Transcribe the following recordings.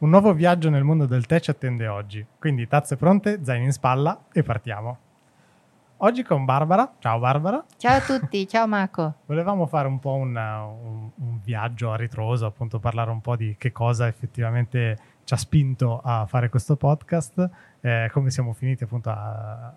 Un nuovo viaggio nel mondo del tè ci attende oggi, quindi tazze pronte, zaini in spalla e partiamo. Oggi con Barbara. Ciao Barbara. Ciao a tutti, ciao Marco. Volevamo fare un po' una, un, un, viaggio a ritroso, appunto parlare un po' di che cosa effettivamente ci ha spinto a fare questo podcast, eh, come siamo finiti appunto, a, a,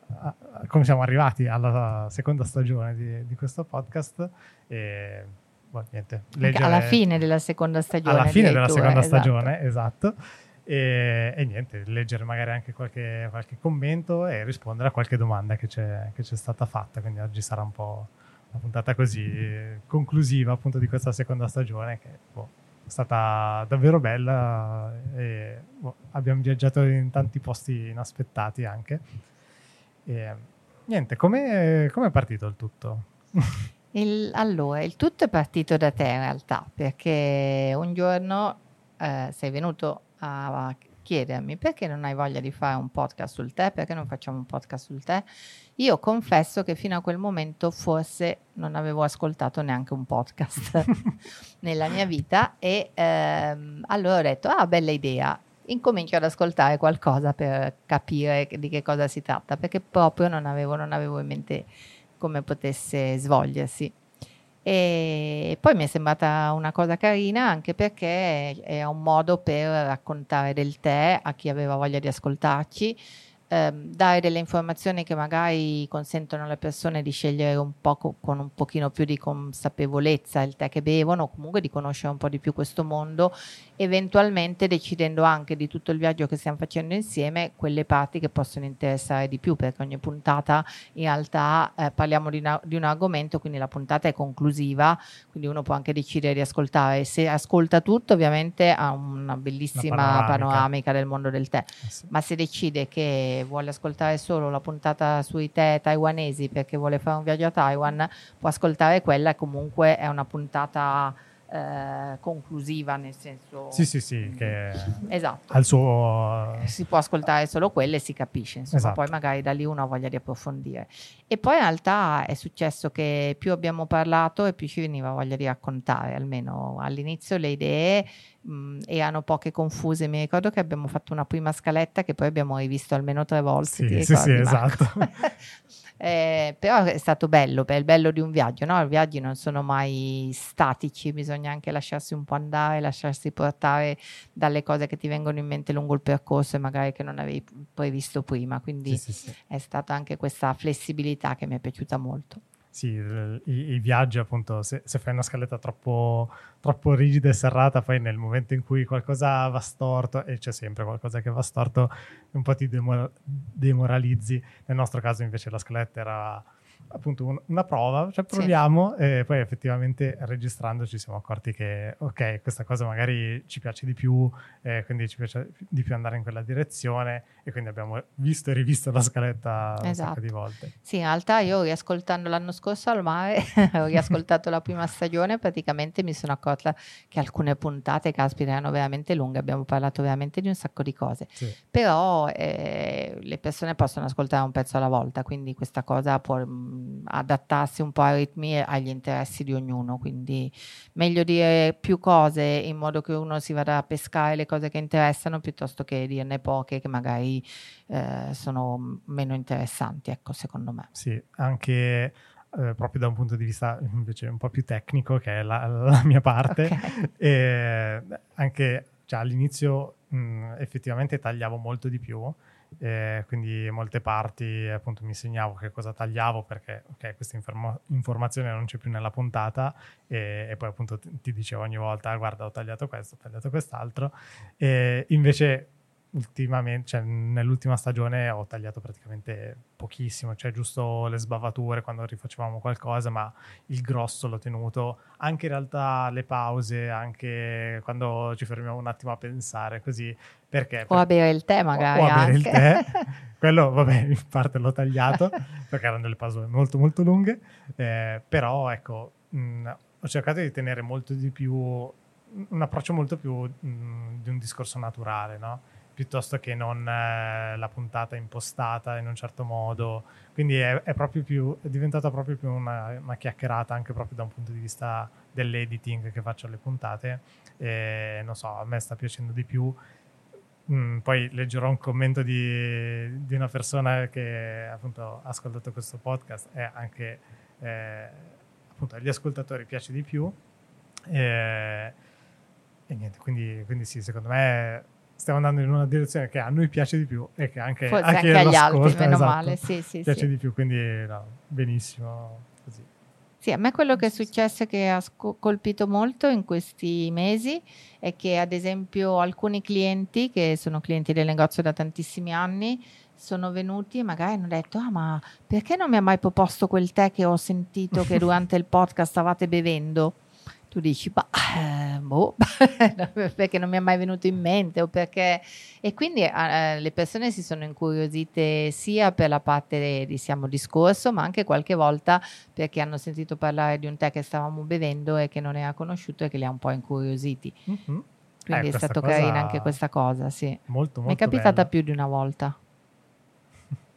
a, come siamo arrivati alla seconda stagione di, di questo podcast. E, boh, niente, leggere... Alla fine della seconda stagione. Alla fine della seconda esatto. stagione, esatto. E, e, niente, leggere magari anche qualche, qualche, commento e rispondere a qualche domanda che c'è, che c'è, stata fatta. Quindi oggi sarà un po' una puntata così conclusiva appunto di questa seconda stagione che boh, è stata davvero bella e boh, abbiamo viaggiato in tanti posti inaspettati anche. E, niente, come è partito il tutto? Il, allora, il tutto è partito da te in realtà, perché un giorno eh, sei venuto a chiedermi perché non hai voglia di fare un podcast sul tè, perché non facciamo un podcast sul tè. Io confesso che fino a quel momento forse non avevo ascoltato neanche un podcast nella mia vita e ehm, allora ho detto, ah, bella idea, incomincio ad ascoltare qualcosa per capire di che cosa si tratta, perché proprio non avevo, non avevo in mente come potesse svolgersi. E poi mi è sembrata una cosa carina anche perché è un modo per raccontare del tè a chi aveva voglia di ascoltarci ehm, dare delle informazioni che magari consentono alle persone di scegliere un po' con un pochino più di consapevolezza il tè che bevono, comunque di conoscere un po' di più questo mondo, eventualmente decidendo anche di tutto il viaggio che stiamo facendo insieme quelle parti che possono interessare di più, perché ogni puntata in realtà eh, parliamo di, una, di un argomento, quindi la puntata è conclusiva, quindi uno può anche decidere di ascoltare. Se ascolta tutto, ovviamente ha una bellissima una panoramica. panoramica. del mondo del tè, eh sì. ma se decide che vuole ascoltare solo la puntata sui tè taiwanesi perché vuole fare un viaggio a Taiwan, può ascoltare quella e comunque è una puntata eh, conclusiva, nel senso... Sì, sì, sì, che esatto. al suo... Si può ascoltare solo quelle e si capisce, insomma, esatto. poi magari da lì uno ha voglia di approfondire. E poi in realtà è successo che più abbiamo parlato e più ci veniva voglia di raccontare, almeno all'inizio le idee mh, erano poche confuse, mi ricordo che abbiamo fatto una prima scaletta che poi abbiamo rivisto almeno tre volte. Sì, sì, sì, esatto. Eh, però è stato bello, è il bello di un viaggio, no? I viaggi non sono mai statici, bisogna anche lasciarsi un po' andare, lasciarsi portare dalle cose che ti vengono in mente lungo il percorso e magari che non avevi previsto prima, quindi sì, sì, sì. è stata anche questa flessibilità che mi è piaciuta molto. Sì, i, i, viaggi appunto, se, se, fai una scaletta troppo, troppo, rigida e serrata, poi nel momento in cui qualcosa va storto, e c'è sempre qualcosa che va storto, un po' ti demor- demoralizzi. Nel nostro caso invece la scaletta era appunto un, una prova, cioè proviamo sì. e poi effettivamente registrando ci siamo accorti che ok, questa cosa magari ci piace di più, eh, quindi ci piace di più andare in quella direzione e quindi abbiamo visto e rivisto la scaletta esatto. un sacco di volte. Sì, in realtà io riascoltando l'anno scorso al mare, ho riascoltato la prima stagione, praticamente mi sono accorta che alcune puntate, caspita, erano veramente lunghe, abbiamo parlato veramente di un sacco di cose, sì. però eh, le persone possono ascoltare un pezzo alla volta, quindi questa cosa può adattarsi un po' ai ritmi e agli interessi di ognuno, quindi meglio dire più cose in modo che uno si vada a pescare le cose che interessano piuttosto che dirne poche che magari eh, sono meno interessanti, ecco, secondo me. Sì, anche eh, proprio da un punto di vista invece un po' più tecnico, che è la, la mia parte, okay. e anche cioè, all'inizio mh, effettivamente tagliavo molto di più eh, quindi molte parti appunto mi segnavo che cosa tagliavo perché ok questa informa- informazione non c'è più nella puntata e, e poi appunto ti, ti dicevo ogni volta guarda ho tagliato questo, ho tagliato quest'altro. E invece ultimamente, cioè nell'ultima stagione ho tagliato praticamente pochissimo, cioè giusto le sbavature quando rifacevamo qualcosa, ma il grosso l'ho tenuto, anche in realtà le pause, anche quando ci fermiamo un attimo a pensare, così, perché? O a bere il tè magari. O, o a bere il tè, quello vabbè in parte l'ho tagliato, perché erano delle pause molto molto lunghe, eh, però ecco, mh, ho cercato di tenere molto di più, un approccio molto più mh, di un discorso naturale, no? Piuttosto che non eh, la puntata impostata in un certo modo. Quindi è, è più, è diventata proprio più una, una, chiacchierata anche proprio da un punto di vista dell'editing che faccio alle puntate. E non so, a me sta piacendo di più mm, poi leggerò un commento di, di, una persona che appunto ha ascoltato questo podcast e anche eh, appunto agli ascoltatori piace di più. E, e niente, quindi, quindi sì, secondo me stiamo andando in una direzione che a noi piace di più e che anche, Forse anche, anche agli altri, meno esatto, male, sì, sì, piace sì. di più, quindi no, benissimo così. Sì, a me quello che è successo che ha colpito molto in questi mesi è che ad esempio alcuni clienti, che sono clienti del negozio da tantissimi anni, sono venuti e magari hanno detto, ah ma perché non mi ha mai proposto quel tè che ho sentito che durante il podcast stavate bevendo? Tu dici, bah, eh, boh, perché non mi è mai venuto in mente o perché... E quindi eh, le persone si sono incuriosite sia per la parte di siamo discorso, ma anche qualche volta perché hanno sentito parlare di un tè che stavamo bevendo e che non era conosciuto e che li ha un po' incuriositi. Mm-hmm. Quindi eh, è stato carino anche questa cosa, sì. Molto, molto Mi è capitata bella. più di una volta.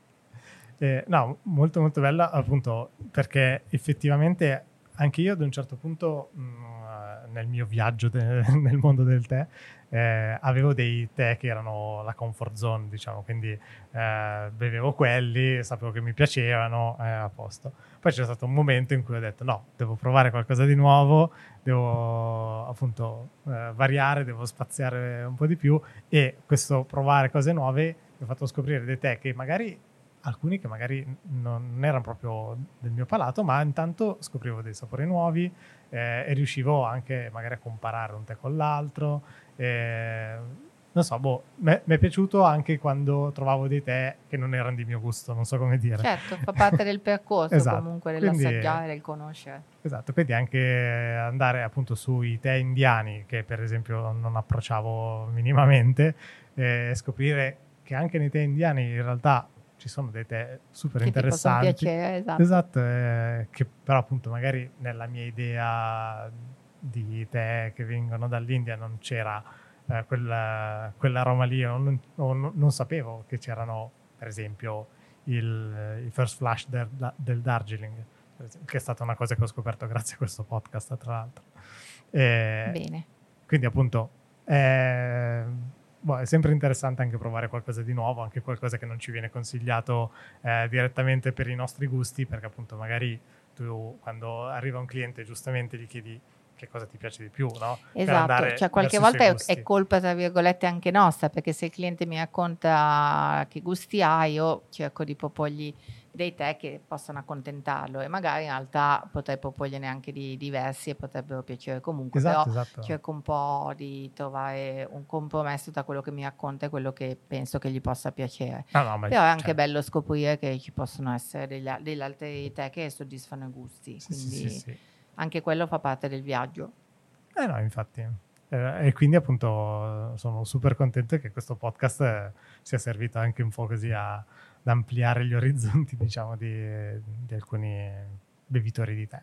Eh, no, molto molto bella appunto perché effettivamente anche io ad un certo punto mh, mm, nel mio viaggio de- nel mondo del tè eh, avevo dei tè che erano la comfort zone, diciamo, quindi eh, bevevo quelli, sapevo che mi piacevano, eh, a posto. Poi c'è stato un momento in cui ho detto no, devo provare qualcosa di nuovo, devo appunto eh, variare, devo spaziare un po' di più e questo provare cose nuove mi ha fatto scoprire dei tè che magari alcuni che magari non erano proprio del mio palato, ma intanto scoprivo dei sapori nuovi eh, e riuscivo anche magari a comparare un tè con l'altro. Eh, non so, boh, mi è piaciuto anche quando trovavo dei tè che non erano di mio gusto, non so come dire. Certo, fa parte del percorso esatto. comunque dell'assaggiare, del conoscere. Esatto, quindi anche andare appunto sui tè indiani, che per esempio non approcciavo minimamente, e scoprire che anche nei tè indiani in realtà ci sono dei tè super che interessanti. Piacere, esatto. esatto eh, che però appunto magari nella mia idea di tè che vengono dall'India non c'era eh, quella, quell'aroma lì, o non, o non, sapevo che c'erano per esempio il, il first flash del, del Darjeeling, che è stata una cosa che ho scoperto grazie a questo podcast tra l'altro. E Bene. Quindi appunto... Eh, boh, è sempre interessante anche provare qualcosa di nuovo, anche qualcosa che non ci viene consigliato eh, direttamente per i nostri gusti, perché appunto magari tu quando arriva un cliente giustamente gli chiedi che cosa ti piace di più, no? Esatto, cioè qualche volta è, è, colpa tra virgolette anche nostra, perché se il cliente mi racconta che gusti ha, io cerco di proporgli dei tè che possano accontentarlo e magari in realtà potrei proporgliene anche di diversi e potrebbero piacere comunque, esatto, però esatto. cerco un po' di trovare un compromesso tra quello che mi racconta e quello che penso che gli possa piacere. No, no, però è anche cioè... bello scoprire che ci possono essere degli, degli altri tè che soddisfano i gusti, sì, quindi sì, sì, anche quello fa parte del viaggio. Eh no, infatti. Eh, e quindi appunto sono super contento che questo podcast eh, sia servito anche un po' così a ad ampliare gli orizzonti, diciamo, di, di alcuni bevitori di tè.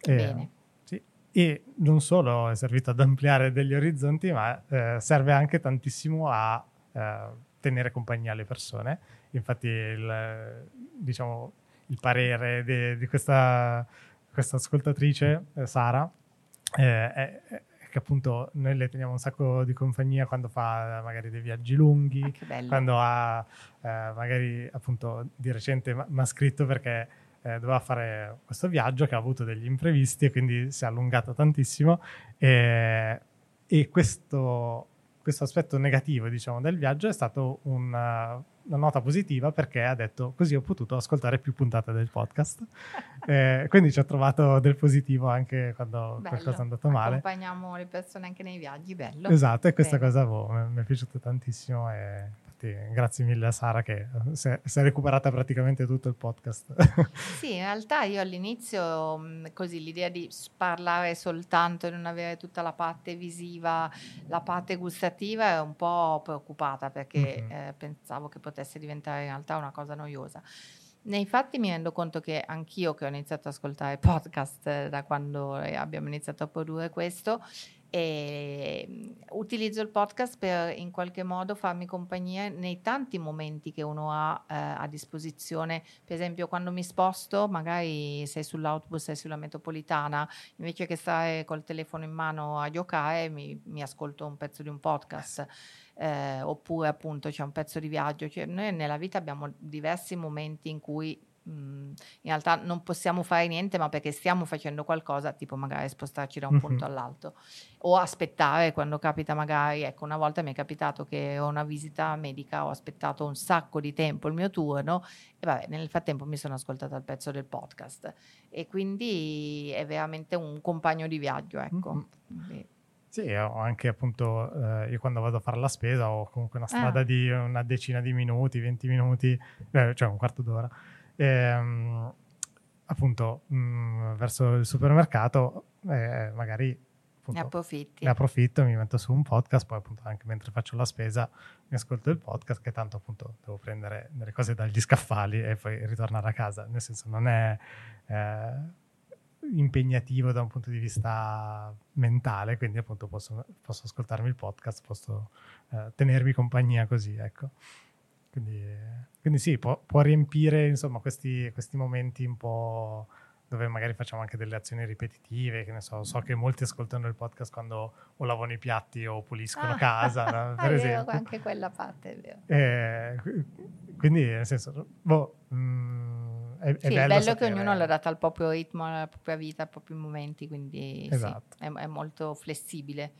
E, Bene. Sì. E non solo è servito ad ampliare degli orizzonti, ma eh, serve anche tantissimo a eh, tenere compagnia alle persone. Infatti, il, diciamo, il parere di, di questa, questa, ascoltatrice, eh, Sara, eh, è, che appunto noi le teniamo un sacco di compagnia quando fa magari dei viaggi lunghi, ah, quando ha eh, magari appunto di recente mi ha scritto perché eh, doveva fare questo viaggio che ha avuto degli imprevisti e quindi si è allungato tantissimo. E, e questo, questo aspetto negativo diciamo del viaggio è stato una, una nota positiva perché ha detto così ho potuto ascoltare più puntate del podcast. eh, quindi ci ha trovato del positivo anche quando bello. qualcosa è andato male. Accompagniamo le persone anche nei viaggi, bello. Esatto, e questa Bene. cosa boh, mi è piaciuta tantissimo e infatti grazie mille a Sara che si è, si è recuperata praticamente tutto il podcast. sì, in realtà io all'inizio così l'idea di parlare soltanto e non avere tutta la parte visiva, la parte gustativa è un po' preoccupata perché mm-hmm. eh, pensavo che potesse diventare in realtà una cosa noiosa. Nei fatti mi rendo conto che anch'io che ho iniziato ad ascoltare podcast da quando abbiamo iniziato a produrre questo, e mm, utilizzo il podcast per in qualche modo farmi compagnia nei tanti momenti che uno ha eh, a disposizione. Per esempio, quando mi sposto, magari sei sull'autobus, sei sulla metropolitana, invece che stare col telefono in mano a giocare, mi, mi ascolto un pezzo di un podcast. Eh, oppure appunto c'è un pezzo di viaggio. Cioè, noi nella vita abbiamo diversi momenti in cui in realtà non possiamo fare niente, ma perché stiamo facendo qualcosa, tipo magari spostarci da un punto all'altro o aspettare quando capita magari, ecco, una volta mi è capitato che ho una visita medica, ho aspettato un sacco di tempo il mio turno e vabbè, nel frattempo mi sono ascoltata il pezzo del podcast e quindi è veramente un compagno di viaggio, ecco. Mm-hmm. Sì, ho anche appunto, eh, io quando vado a fare la spesa ho comunque una strada ah. di una decina di minuti, 20 minuti, eh, cioè un quarto d'ora ehm, appunto mh, mm, verso il supermercato eh, magari appunto, ne approfitti. ne approfitto mi metto su un podcast poi appunto anche mentre faccio la spesa mi ascolto il podcast che tanto appunto devo prendere delle cose dagli scaffali e poi ritornare a casa. Nel senso non è eh, impegnativo da un punto di vista mentale quindi appunto posso, posso ascoltarmi il podcast posso eh, tenermi compagnia così ecco quindi, quindi sì, può, può riempire insomma, questi, questi, momenti un po' dove magari facciamo anche delle azioni ripetitive, che ne so, so che molti ascoltano il podcast quando o lavano i piatti o puliscono ah, casa, no? per è esempio. Vero, anche quella parte è vero. Eh, quindi, nel senso, boh, mh, mm, è, sì, è bello, bello che ognuno l'adatta al proprio ritmo, alla propria vita, ai propri momenti, quindi esatto. sì, è, è molto flessibile.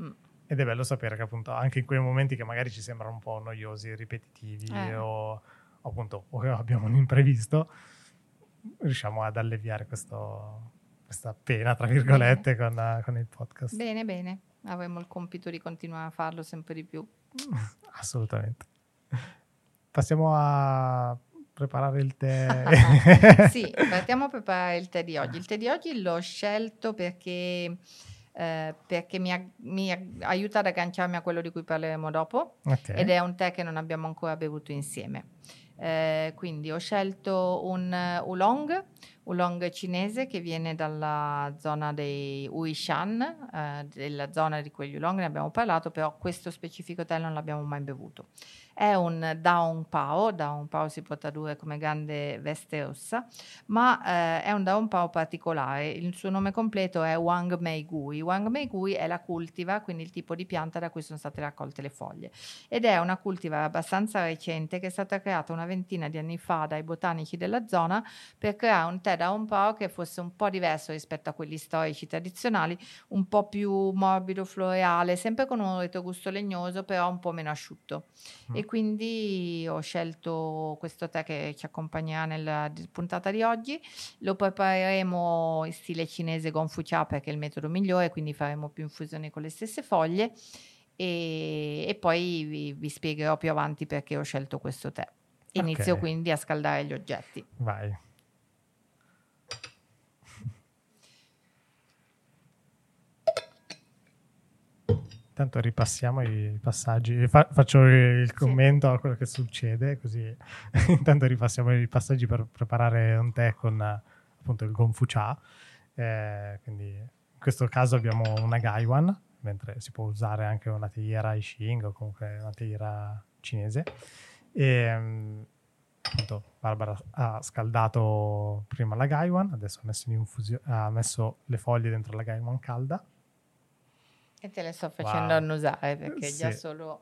Mm. Ed è bello sapere che appunto anche in quei momenti che magari ci sembrano un po' noiosi, ripetitivi eh. o, appunto o abbiamo un imprevisto, riusciamo ad alleviare questo, questa pena, tra virgolette, con, con, il podcast. Bene, bene. Avremo il compito di continuare a farlo sempre di più. Assolutamente. Passiamo a preparare il tè. sì, partiamo a preparare il tè di oggi. Il tè di oggi l'ho scelto perché eh, perché mi, mi, aiuta ad agganciarmi a quello di cui parleremo dopo okay. ed è un tè che non abbiamo ancora bevuto insieme. Eh, quindi ho scelto un uh, oolong, oolong cinese che viene dalla zona dei Uishan, eh, della zona di quegli oolong ne abbiamo parlato, però questo specifico tè non l'abbiamo mai bevuto. È un Daon Pao, Daon Pao si può tradurre come grande veste rossa, ma eh, è un Daon Pao particolare. Il suo nome completo è Wang Mei Gui. Wang Mei Gui è la cultivar, quindi il tipo di pianta da cui sono state raccolte le foglie. Ed è una cultivar abbastanza recente che è stata creata una ventina di anni fa dai botanici della zona per creare un tè Daon Pao che fosse un po' diverso rispetto a quelli storici tradizionali, un po' più morbido, floreale, sempre con un retrogusto legnoso, però un po' meno asciutto. Mm. E quindi ho scelto questo tè che ci accompagnerà nella puntata di oggi. Lo prepareremo in stile cinese Gonfucha perché è il metodo migliore, quindi faremo più infusioni con le stesse foglie e, e poi vi, vi, spiegherò più avanti perché ho scelto questo tè. Inizio okay. quindi a scaldare gli oggetti. Vai. Intanto ripassiamo i passaggi, Fa- faccio il commento sì. a quello che succede, così intanto ripassiamo i passaggi per preparare un tè con appunto il Gonfu Cha. Eh, quindi in questo caso abbiamo una Gaiwan, mentre si può usare anche una teiera Ishing o comunque una teiera cinese. E, appunto Barbara ha scaldato prima la Gaiwan, adesso ha messo, infusio- ha messo le foglie dentro la Gaiwan calda e te le sto facendo wow. annusare perché sì. già solo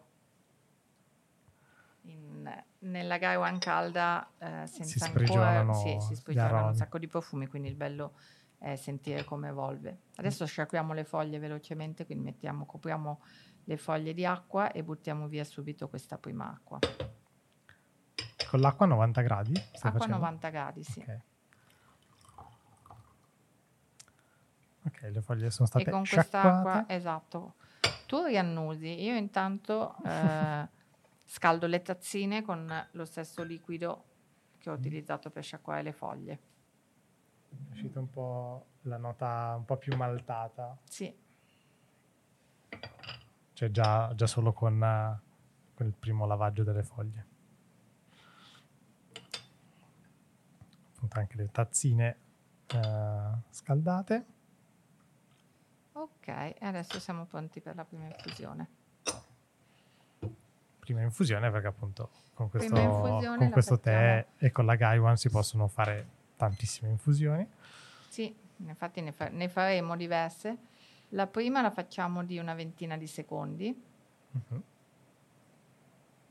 in, nella Gaiwan calda eh, senza si ancora sì, si sprigionano un sacco di profumi, quindi il bello è sentire come evolve. Adesso sciacquiamo le foglie velocemente, quindi mettiamo, copriamo le foglie di acqua e buttiamo via subito questa prima acqua. Con l'acqua a 90 gradi? Acqua a 90 gradi, sì. Okay. Ok, le foglie sono state E con quest'acqua, esatto. Tu riannusi, io intanto eh, scaldo le tazzine con lo stesso liquido che ho utilizzato per sciacquare le foglie. È uscita un po' la nota un po' più maltata. Sì. Cioè già, già solo con, uh, con il primo lavaggio delle foglie. Appunto anche le tazzine uh, scaldate. Ok, adesso siamo pronti per la prima infusione. Prima infusione perché appunto con questo, con questo tè e con la Gaiwan si possono fare tantissime infusioni. Sì, infatti ne, fa- ne faremo diverse. La prima la facciamo di una ventina di secondi, Mhm.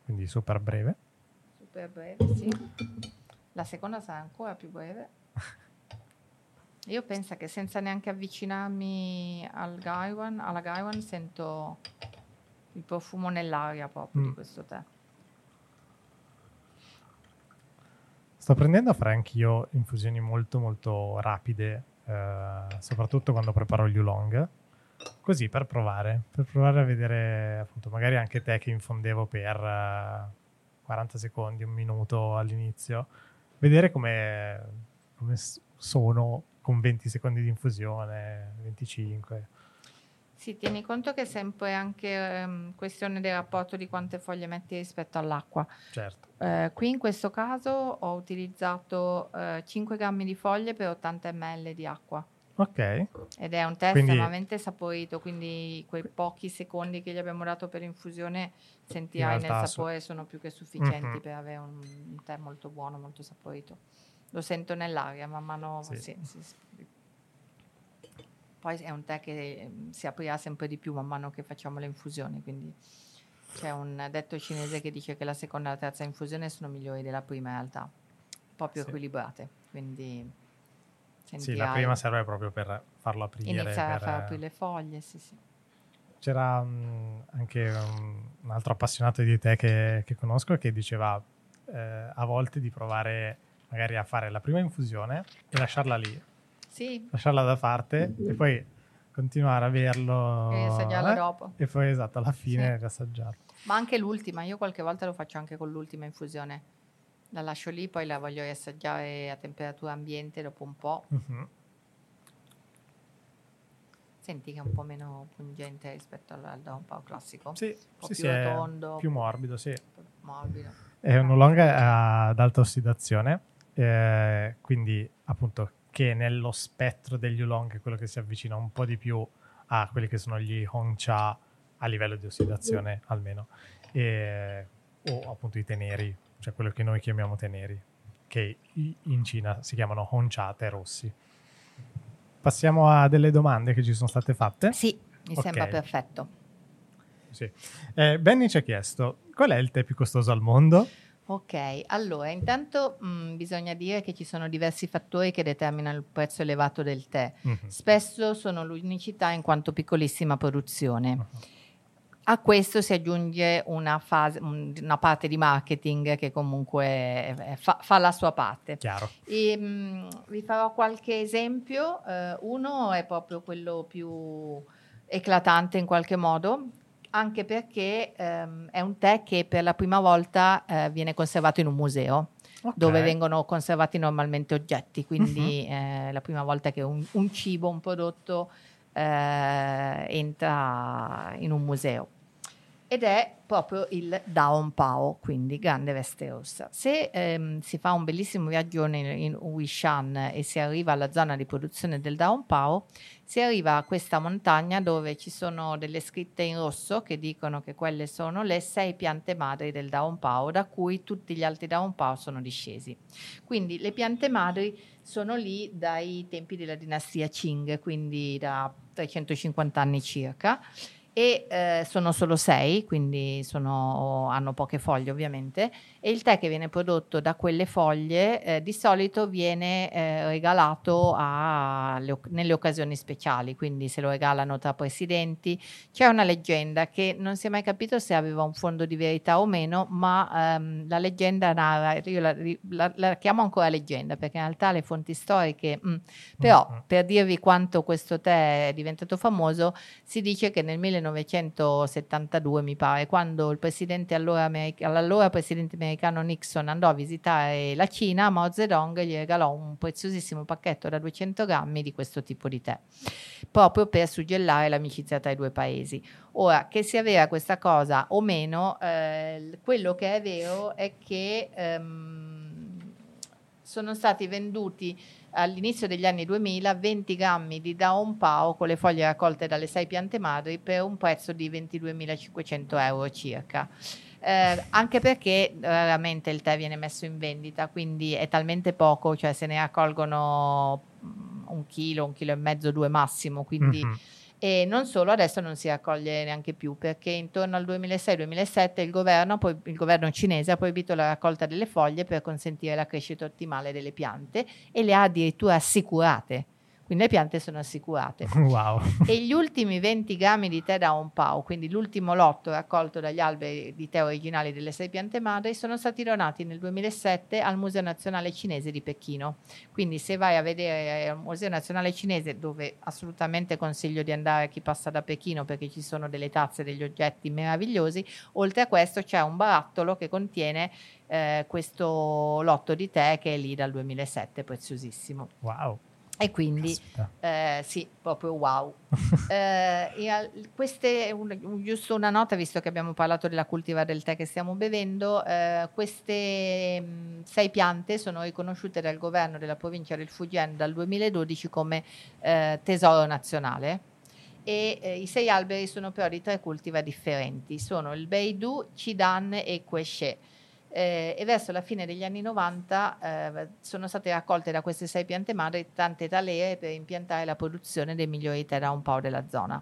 Quindi super breve. super breve, sì. La seconda sarà ancora più breve. Io penso che senza neanche avvicinarmi al Gaiwan, alla Gaiwan sento il profumo nell'aria proprio Mm. di questo tè. Sto prendendo a fare anch'io infusioni molto molto rapide, eh, soprattutto quando preparo gli oolong, così per provare, per provare a vedere appunto magari anche te che infondevo per eh, 40 secondi, un minuto all'inizio, vedere come, come sono con 20 secondi di infusione, 25. Sì, tieni conto che è sempre anche ehm, questione del rapporto di quante foglie metti rispetto all'acqua. Certo. Eh, qui in questo caso ho utilizzato eh, 5 grammi di foglie per 80 ml di acqua Ok, ed è un tè Quindi- estremamente saporito, quindi quei pochi secondi che gli abbiamo dato per infusione sentirai In nel sapore sono più che sufficienti Mhm. per avere un, un tè molto buono, molto saporito. Lo sento nell'aria, man mano Sì. sì, sì. Poi è un tè che ehm, si aprirà sempre di più man mano che facciamo le infusioni, quindi c'è un detto cinese che dice che la seconda e la terza infusione sono migliori della prima in realtà, proprio Sì. equilibrate, quindi sì, la prima serve proprio per farlo aprire. iniziare a per- fare più le foglie, sì sì. C'era mm, anche un, un altro appassionato di tè che, che conosco che diceva eh, a volte di provare magari a fare la prima infusione e lasciarla lì, Sì, lasciarla da parte e poi continuare a berlo e assaggiarla eh, dopo. e poi esatto alla fine Sì. riassaggiarlo. Ma anche l'ultima, io qualche volta lo faccio anche con l'ultima infusione. La lascio lì, poi la voglio riassaggiare a temperatura ambiente dopo un po'. Mhm. Senti che è un po' meno pungente rispetto al, al classico. Sì, un po' sì, più sì, rotondo, più morbido, sì. morbido. È un oolong ad alta ossidazione, eh, quindi appunto che nello spettro degli oolong è quello che si avvicina un po' di più a quelli che sono gli Hongcha a livello di ossidazione almeno, e- o appunto i teneri, cioè quello che noi chiamiamo teneri, che in Cina si chiamano Hongcha tè rossi. Passiamo a delle domande che ci sono state fatte. Sì, mi Ok. sembra perfetto. Sì. Eh, Benny ci ha chiesto qual è il tè più costoso al mondo? Ok, allora intanto mh, bisogna dire che ci sono diversi fattori che determinano il prezzo elevato del tè. Mhm. Spesso sono l'unicità in quanto piccolissima produzione. Mhm. A questo si aggiunge una, fase, un- una parte di marketing che comunque fa, fa la sua parte. Chiaro. E, mh, vi farò qualche esempio. Eh, uno è proprio quello più eclatante in qualche modo, anche perché ehm, è un tè che per la prima volta eh, viene conservato in un museo Ok. dove vengono conservati normalmente oggetti, quindi eh, la prima volta che un, un cibo, un prodotto eh, entra in un museo. Ed è proprio il Daon Pao, quindi Grande Veste Rossa. Se ehm, si fa un bellissimo viaggio in, in Wishan e si arriva alla zona di produzione del Daon Pao, si arriva a questa montagna dove ci sono delle scritte in rosso che dicono che quelle sono le sei piante madri del Daon Pao, da cui tutti gli altri Daon Pao sono discesi. Quindi le piante madri sono lì dai tempi della dinastia Qing, quindi da 350 anni circa. E eh, sono solo sei, quindi sono- hanno poche foglie ovviamente. E il tè che viene prodotto da quelle foglie eh, di solito viene eh, regalato a- oc- nelle occasioni speciali, quindi se lo regalano tra presidenti. C'è una leggenda che non si è mai capito se aveva un fondo di verità o meno, ma ehm, la leggenda narra, io la, la- la chiamo ancora leggenda perché in realtà le fonti storiche, mm, però Mhm. per dirvi quanto questo tè è diventato famoso, si dice che nel 1972, mi pare, quando presidente allora americ- l'allora presidente americano Nixon andò a visitare la Cina, Mao Zedong gli regalò un preziosissimo pacchetto da 200 grammi di questo tipo di tè, proprio per suggellare l'amicizia tra i due paesi. Ora, che sia vera questa cosa o meno, eh, quello che è vero è che ehm, sono stati venduti all'inizio degli anni 2000 20 grammi di Daon Pao con le foglie raccolte dalle sei piante madri per un prezzo di 22.500 euro circa. Eh, anche perché raramente il tè viene messo in vendita, quindi è talmente poco, cioè se ne raccolgono mm, un chilo, un chilo e mezzo, due massimo, quindi... Mm-hmm e non solo, adesso non si raccoglie neanche più perché intorno al 2006-2007 il governo, poi, il governo cinese ha proibito la raccolta delle foglie per consentire la crescita ottimale delle piante e le ha addirittura assicurate quindi le piante sono assicurate. Wow. E gli ultimi 20 grammi di tè da un pao, quindi l'ultimo lotto raccolto dagli alberi di tè originali delle sei piante madri, sono stati donati nel 2007 al Museo Nazionale Cinese di Pechino. Quindi se vai a vedere al Museo Nazionale Cinese, dove assolutamente consiglio di andare a chi passa da Pechino perché ci sono delle tazze, degli oggetti meravigliosi, oltre a questo c'è un barattolo che contiene eh, questo lotto di tè che è lì dal 2007, preziosissimo. Wow. E quindi eh, sì, proprio wow. eh, queste, un, giusto una nota, visto che abbiamo parlato della cultiva del tè che stiamo bevendo, eh, queste mh, mm, sei piante sono riconosciute dal governo della provincia del Fujian dal 2012 come eh, tesoro nazionale e eh, i sei alberi sono però di tre cultivar differenti, sono il Beidou, Chidan e Queche eh, e verso la fine degli anni 90 eh, sono state raccolte da queste sei piante madri tante talee per impiantare la produzione dei migliori da un po' della zona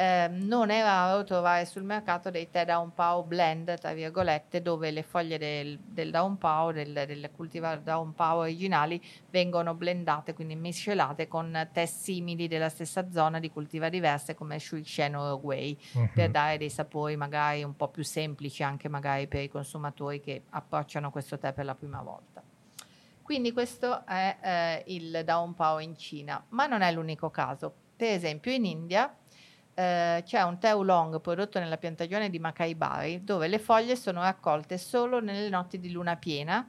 eh, non è raro trovare sul mercato dei tè Down Pao blend, tra virgolette, dove le foglie del, del Down Pao, del, del cultivar Down Pao originali, vengono blendate, quindi miscelate con tè simili della stessa zona di cultivar diverse come Shui Shen o Wei, uh-huh. per dare dei sapori magari un po' più semplici anche magari per i consumatori che approcciano questo tè per la prima volta. Quindi questo è eh, il Down Pao in Cina, ma non è l'unico caso. Per esempio in India eh, c'è un tè oolong prodotto nella piantagione di Macai Bari dove le foglie sono raccolte solo nelle notti di luna piena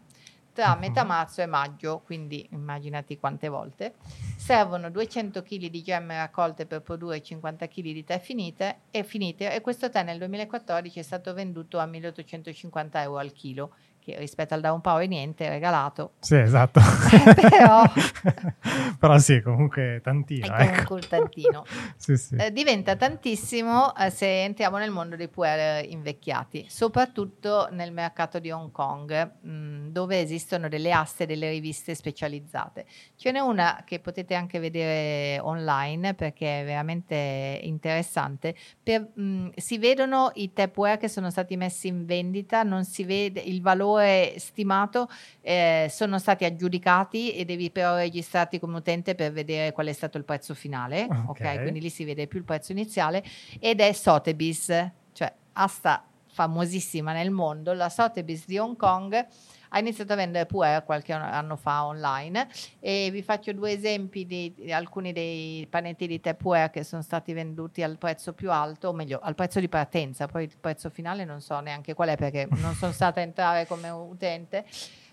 tra metà marzo e maggio, quindi immaginati quante volte. Servono 200 kg di gemme raccolte per produrre 50 kg di tè finite e, finite e questo tè nel 2014 è stato venduto a 1850 euro al chilo che rispetto al Down Power niente, regalato. Sì, esatto. Però... Però sì, comunque tantino. È comunque ecco. tantino. sì, sì. Eh, diventa tantissimo eh, se entriamo nel mondo dei puer invecchiati, soprattutto nel mercato di Hong Kong, mh, mm, dove esistono delle aste, delle riviste specializzate. Ce n'è una che potete anche vedere online perché è veramente interessante. Per, mh, mm, si vedono i puer che sono stati messi in vendita, non si vede il valore valore stimato eh, sono stati aggiudicati e devi però registrarti come utente per vedere qual è stato il prezzo finale, ok? okay quindi lì si vede più il prezzo iniziale ed è Sotheby's, cioè asta famosissima nel mondo, la Sotheby's di Hong Kong ha iniziato a vendere Puer qualche anno fa online e vi faccio due esempi di, di alcuni dei panetti di tè Puer che sono stati venduti al prezzo più alto, o meglio al prezzo di partenza, poi il prezzo finale non so neanche qual è perché non sono stata a entrare come utente.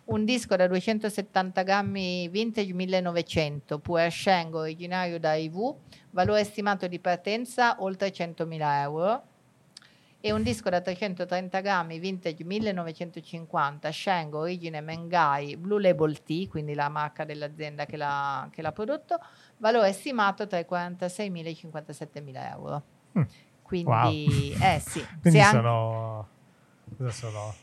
Un disco da 270 grammi vintage 1900 Puer Sheng originario da IV valore stimato di partenza oltre 100.000 euro e un disco da 330 grammi vintage 1950 Sheng origine Mengai Blue Label T quindi la marca dell'azienda che l'ha, che l'ha prodotto valore stimato tra i 46.000 e i 57.000 euro mm. quindi wow. eh sì quindi sono cosa sono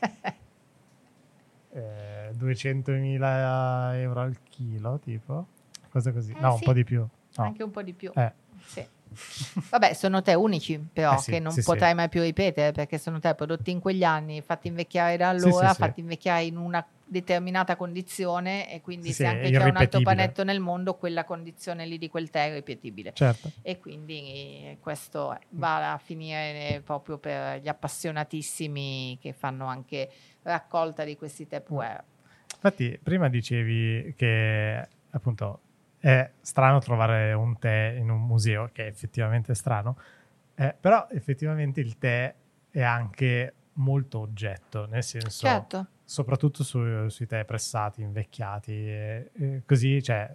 eh, 200.000 euro al chilo tipo cosa così eh, no sì. un po' di più no. anche un po' di più eh. sì Vabbè, sono te unici, però, eh sì, che non sì, potrai sì. mai più ripetere perché sono te prodotti in quegli anni, fatti invecchiare da allora, fatti invecchiare in una determinata condizione e quindi se anche c'è un altro panetto nel mondo, quella condizione lì di quel tè è ripetibile. Certo. E quindi questo va a finire proprio per gli appassionatissimi che fanno anche raccolta di questi tè puer. Infatti, prima dicevi che appunto è strano trovare un tè in un museo, che è effettivamente strano, eh, però effettivamente il tè è anche molto oggetto, nel senso, certo. soprattutto su, sui tè pressati, invecchiati, e, e così, cioè,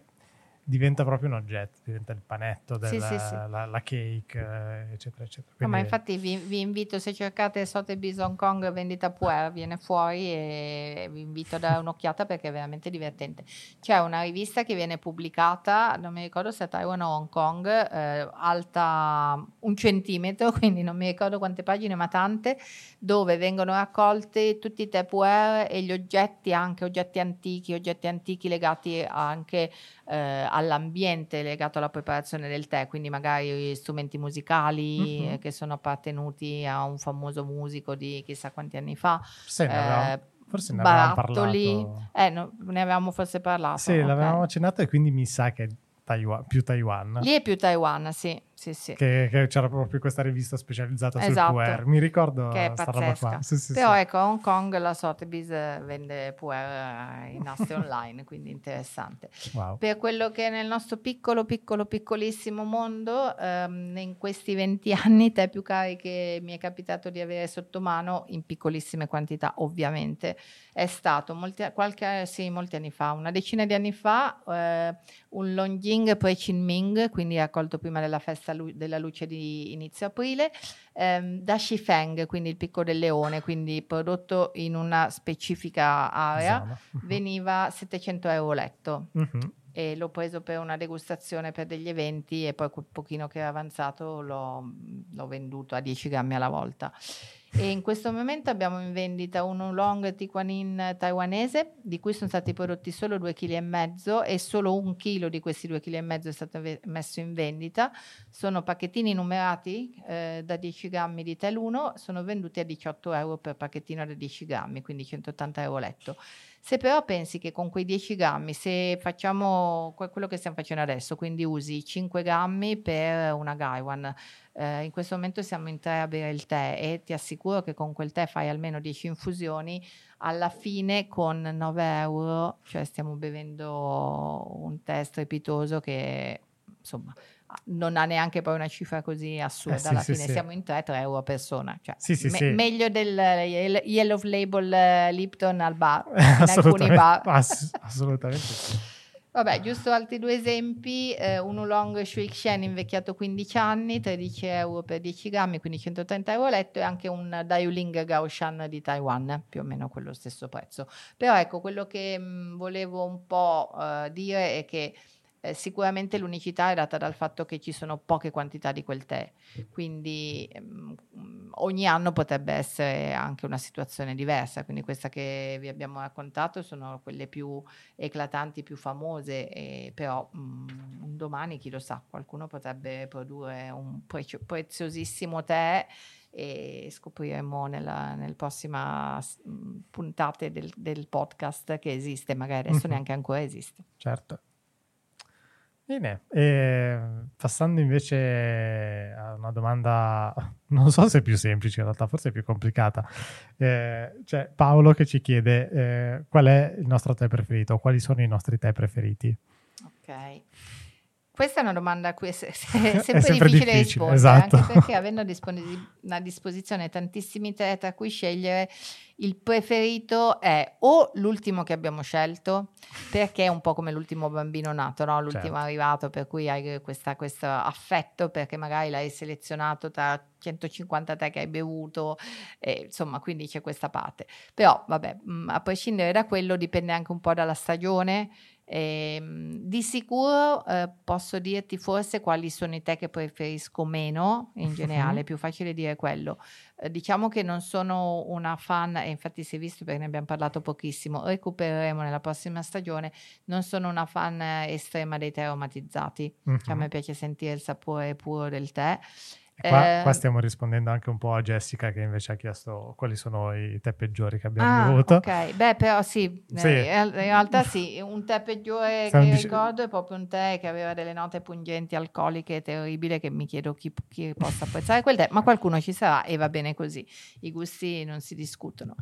diventa proprio un oggetto, diventa il panetto, del, Sì, sì, sì. La, la cake, eh, eccetera, eccetera. No, ma Quindi- infatti vi, vi invito, se cercate Sotheby's Hong Kong vendita puer, viene fuori e vi invito a dare un'occhiata perché è veramente divertente. C'è una rivista che viene pubblicata, non mi ricordo se a Taiwan o Hong Kong, eh, alta un centimetro, quindi non mi ricordo quante pagine, ma tante, dove vengono raccolti tutti i Tupperware e gli oggetti, anche oggetti antichi, oggetti antichi legati anche eh, all'ambiente legato alla preparazione del tè, quindi magari strumenti musicali Mhm. eh, che sono appartenuti a un famoso musico di chissà quanti anni fa. Sì, eh, avevamo- forse ne avevamo barattoli. parlato. Eh, no, ne avevamo forse parlato. Sì, ok. l'avevamo accennato e quindi mi sa che è Taiwan- più Taiwan. Lì è più Taiwan, sì, sì, sì. Che, che c'era proprio questa rivista specializzata Esatto. sul puer. Mi ricordo che è pazzesca. Sì, sì, Però sì. ecco, a Hong Kong la Sotheby's eh, vende puer eh, in aste online, quindi interessante. Wow. Per quello che nel nostro piccolo, piccolo, piccolissimo mondo, ehm, in questi 20 anni, te più cari che mi è capitato di avere sotto mano, in piccolissime quantità ovviamente, è stato molti, qualche, sì, molti anni fa, una decina di anni fa, eh, un Longjing Pre-Chin Ming, quindi raccolto prima della festa lu- della luce di inizio aprile, ehm, da Shifeng, quindi il picco del leone, quindi prodotto in una specifica area. Mhm. veniva 700 euro letto Mhm. e l'ho preso per una degustazione per degli eventi e poi quel pochino che era avanzato l'ho, l'ho venduto a 10 grammi alla volta. E in questo momento abbiamo in vendita un oolong Tiquanin taiwanese di cui sono stati prodotti solo 2,5 kg e solo un chilo di questi 2,5 kg è stato ve- messo in vendita. Sono pacchettini numerati eh, da 10 grammi di tè l'uno, sono venduti a 18 euro per pacchettino da 10 grammi, quindi 180 euro letto. Se però pensi che con quei 10 grammi, se facciamo que- quello che stiamo facendo adesso, quindi usi 5 grammi per una Gaiwan, eh, in questo momento siamo in tre a bere il tè e ti assicuro che con quel tè fai almeno 10 infusioni, alla fine con 9 euro, cioè stiamo bevendo un tè strepitoso che insomma non ha neanche poi una cifra così assurda, Eh sì, alla sì, fine sì. siamo in 3, 3 euro a persona, cioè me- meglio del Yellow Label eh, Lipton al bar, in alcuni assolutamente, bar. ass- assolutamente sì. Vabbè, giusto altri due esempi, eh, un Oolong Shuik Shen invecchiato 15 anni, 13 euro per 10 grammi, quindi 130 euro letto e anche un Daiuling Gaoshan di Taiwan, più o meno quello stesso prezzo. Però ecco, quello che mh, volevo un po' eh, dire è che eh, sicuramente l'unicità è data dal fatto che ci sono poche quantità di quel tè, quindi ehm, mh, ogni anno potrebbe essere anche una situazione diversa, quindi questa che vi abbiamo raccontato sono quelle più eclatanti, più famose, e però mh, un domani chi lo sa, qualcuno potrebbe produrre un prezio- preziosissimo tè e scopriremo nella, nel prossima mh, puntate del, del podcast che esiste, magari adesso Mhm. neanche ancora esiste. Certo. Bene, e passando invece a una domanda, non so se è più semplice in realtà, forse è più complicata. Eh, c'è Paolo che ci chiede eh, qual è il nostro tè preferito, quali sono i nostri tè preferiti. Ok. Questa è una domanda a cui è, se- se- è sempre, sempre difficile, difficile, rispondere, esatto. anche perché avendo a, disposizione tantissimi tè tra cui scegliere, il preferito è o l'ultimo che abbiamo scelto, perché è un po' come l'ultimo bambino nato, no? l'ultimo Certo. arrivato, per cui hai questa- questo affetto perché magari l'hai selezionato tra 150 tè che hai bevuto, e, insomma, quindi c'è questa parte. Però, vabbè, a prescindere da quello, dipende anche un po' dalla stagione. Ehm, di sicuro eh, posso dirti forse quali sono i tè che preferisco meno in generale, è più facile dire quello. Eh, diciamo che non sono una fan, e infatti si è visto perché ne abbiamo parlato pochissimo, recupereremo nella prossima stagione, non sono una fan estrema dei tè aromatizzati, cioè a Mhm. me piace sentire il sapore puro del tè. E Qua, Eh, qua stiamo rispondendo anche un po' a Jessica che invece ha chiesto quali sono i tè peggiori che abbiamo Ah, bevuto. ok, beh, però sì, Sì. eh, in realtà sì, un tè peggiore Stiamo che dice- ricordo è proprio un tè che aveva delle note pungenti, alcoliche, terribile, che mi chiedo chi, chi possa apprezzare quel tè, ma qualcuno ci sarà e va bene così, i gusti non si discutono.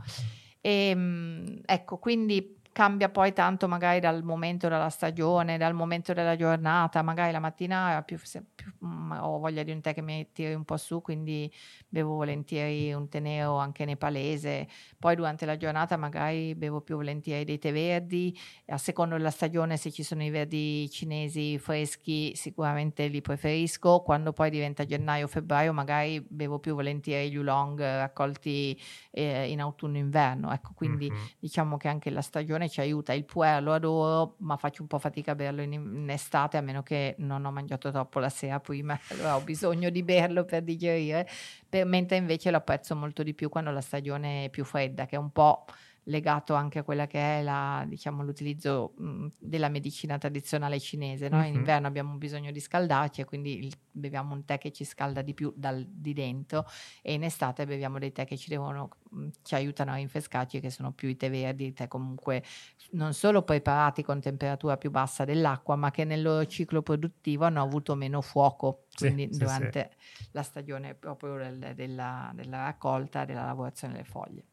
E, mm, ecco, quindi cambia poi tanto magari dal momento della stagione, dal momento della giornata, magari la mattina più, più, mm, ho voglia di un tè che mi tiri un po' su, quindi bevo volentieri un tè nero anche nepalese, poi durante la giornata magari bevo più volentieri dei tè verdi, a seconda della stagione se ci sono i verdi cinesi freschi sicuramente li preferisco, quando poi diventa gennaio-febbraio magari bevo più volentieri gli oolong raccolti eh, in autunno-inverno, ecco quindi mm-hmm. diciamo che anche la stagione ci aiuta. Il puer lo adoro, ma faccio un po' fatica a berlo in, in estate, a meno che non ho mangiato troppo la sera prima, allora ho bisogno di berlo per digerire, per, mentre invece lo apprezzo molto di più quando la stagione è più fredda, che è un po' legato anche a quella che è la, diciamo, l'utilizzo mh, della medicina tradizionale cinese. No? In mm-hmm. inverno abbiamo bisogno di scaldarci e quindi il, beviamo un tè che ci scalda di più dal, di dentro e in estate beviamo dei tè che ci, devono, mh, ci aiutano a rinfrescarci che sono più i tè verdi, i tè comunque non solo preparati con temperatura più bassa dell'acqua ma che nel loro ciclo produttivo hanno avuto meno fuoco quindi sì, durante sì, la stagione proprio del, della, della raccolta, della lavorazione delle foglie.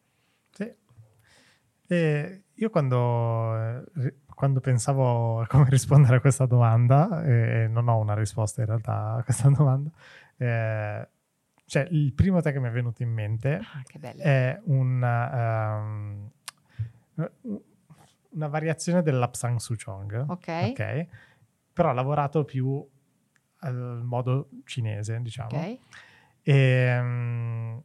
Sì, e io quando, quando, pensavo a come rispondere a questa domanda, e non ho una risposta in realtà a questa domanda, eh, cioè il primo tè che mi è venuto in mente ah, è una, um, una variazione dell'Apsang Suchong, okay. ok, però lavorato più al modo cinese, diciamo. Okay. E, um,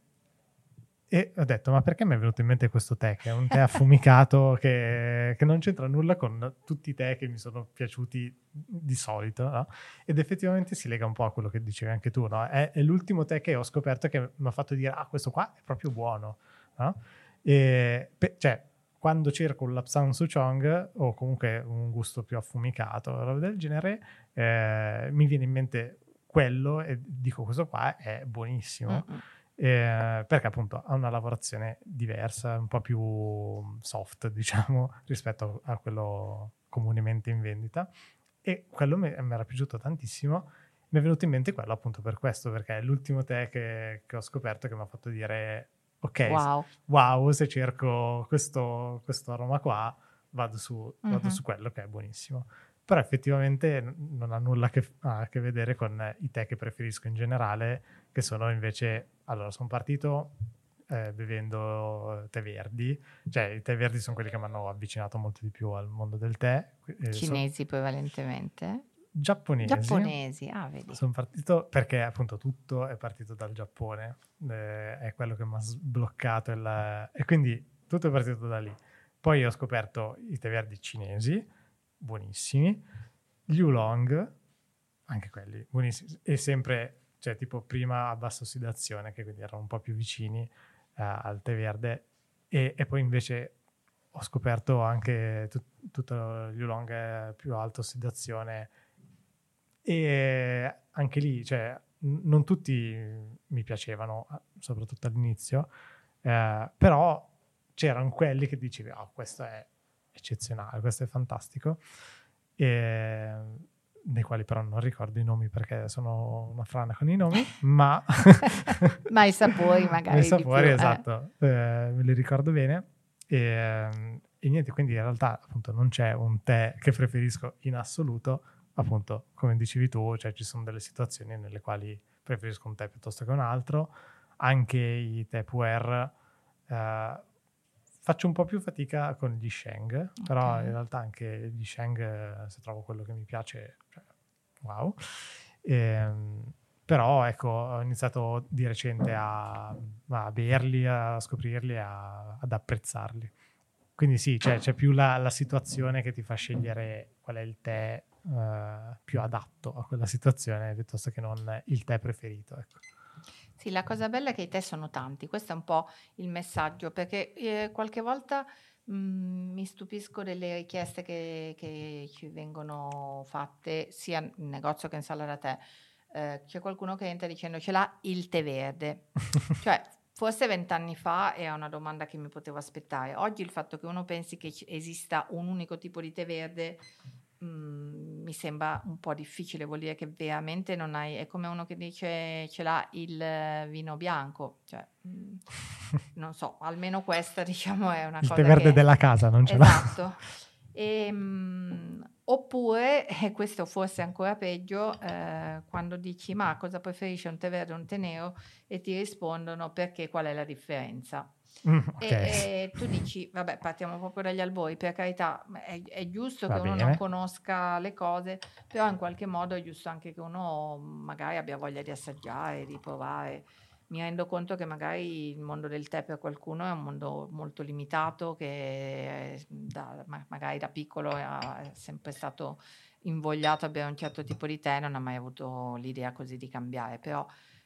e ho detto, ma perché mi è venuto in mente questo tè, che è un tè affumicato che, che, non c'entra nulla con tutti i tè che mi sono piaciuti di solito, no? Ed effettivamente si lega un po' a quello che dicevi anche tu, no? È, è l'ultimo tè che ho scoperto che mi ha fatto dire, ah, questo qua è proprio buono, no? E, pe, cioè, quando cerco un Lapsang Souchong o comunque un gusto più affumicato, roba del genere, eh, mi viene in mente quello e dico, questo qua è buonissimo. Mm-hmm eh, perché appunto ha una lavorazione diversa, un po' più soft, diciamo, rispetto a quello comunemente in vendita. E quello mi, mi era piaciuto tantissimo. Mi è venuto in mente quello appunto per questo, perché è l'ultimo tè che, che ho scoperto che mi ha fatto dire ok, wow, wow se cerco questo, questo, aroma qua, vado su, mm-hmm. vado mhm. su quello che è buonissimo però effettivamente non ha nulla che, a che vedere con i tè che preferisco in generale, che sono invece, allora sono partito eh, bevendo tè verdi, cioè i tè verdi sono quelli che mi hanno avvicinato molto di più al mondo del tè. Eh, Cinesi sono... prevalentemente? Giapponesi. Giapponesi, ah vedi. Sono partito perché appunto tutto è partito dal Giappone, eh, è quello che mi ha sbloccato il... e quindi tutto è partito da lì. Poi ho scoperto i tè verdi cinesi, buonissimi. Gli Oolong, anche quelli buonissimi. E sempre, cioè tipo prima a bassa ossidazione, che quindi erano un po' più vicini uh, al tè verde. E, e, poi invece ho scoperto anche tut- tutto gli Oolong più alta ossidazione. E anche lì, cioè, non tutti mi piacevano, soprattutto all'inizio, eh, però c'erano quelli che dicevi, oh, questo è eccezionale, questo è fantastico, e, dei quali però non ricordo i nomi perché sono una frana con i nomi, ma... ma i sapori magari. I sapori, più, eh. esatto, eh. Eh, me li ricordo bene. E, e, niente, quindi in realtà appunto non c'è un tè che preferisco in assoluto, appunto come dicevi tu, cioè ci sono delle situazioni nelle quali preferisco un tè piuttosto che un altro, anche i tè puer eh, Faccio un po' più fatica con gli Sheng, okay. però in realtà anche gli Sheng, se trovo quello che mi piace, wow. E, ehm, però ecco, ho iniziato di recente a, a berli, a scoprirli, a, ad apprezzarli. Quindi sì, cioè, c'è più la, la, situazione che ti fa scegliere qual è il tè uh, più adatto a quella situazione piuttosto che non il tè preferito. Ecco. Sì, la cosa bella è che i test sono tanti, questo è un po' il messaggio, perché eh, qualche volta mm, mi stupisco delle richieste che, che, ci vengono fatte sia in negozio che in sala da tè. Eh, c'è qualcuno che entra dicendo ce l'ha il tè verde. cioè, forse vent'anni fa è una domanda che mi potevo aspettare. Oggi il fatto che uno pensi che esista un unico tipo di tè verde mh, mm, mi sembra un po' difficile, vuol dire che veramente non hai, è come uno che dice ce l'ha il vino bianco, cioè mm, non so, almeno questa diciamo è una il cosa tè verde che... della casa non ce esatto. l'ha. E, um, oppure, e questo forse è ancora peggio, eh, quando dici ma cosa preferisci un tè verde o un tè nero e ti rispondono perché qual è la differenza. Mm, E, ok. e tu dici, vabbè, partiamo proprio dagli albori, per carità, è, è giusto Va che uno bene. non conosca le cose, però in qualche modo è giusto anche che uno magari abbia voglia di assaggiare, di provare. Mi rendo conto che magari il mondo del tè per qualcuno è un mondo molto limitato, che da- ma- magari da piccolo è, è sempre stato invogliato a bere un certo tipo di tè, non ha mai avuto l'idea così di cambiare, però